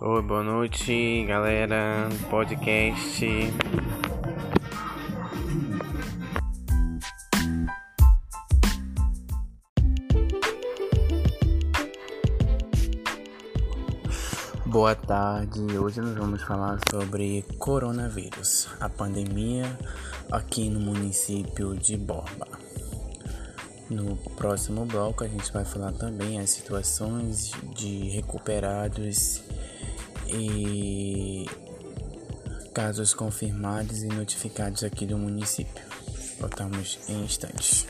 Oi, boa noite, galera. Podcast. Boa tarde. Hoje nós vamos falar sobre coronavírus, a pandemia aqui no município de Borba. No próximo bloco a gente vai falar também as situações de recuperados e casos confirmados e notificados aqui do município. Voltamos em instantes.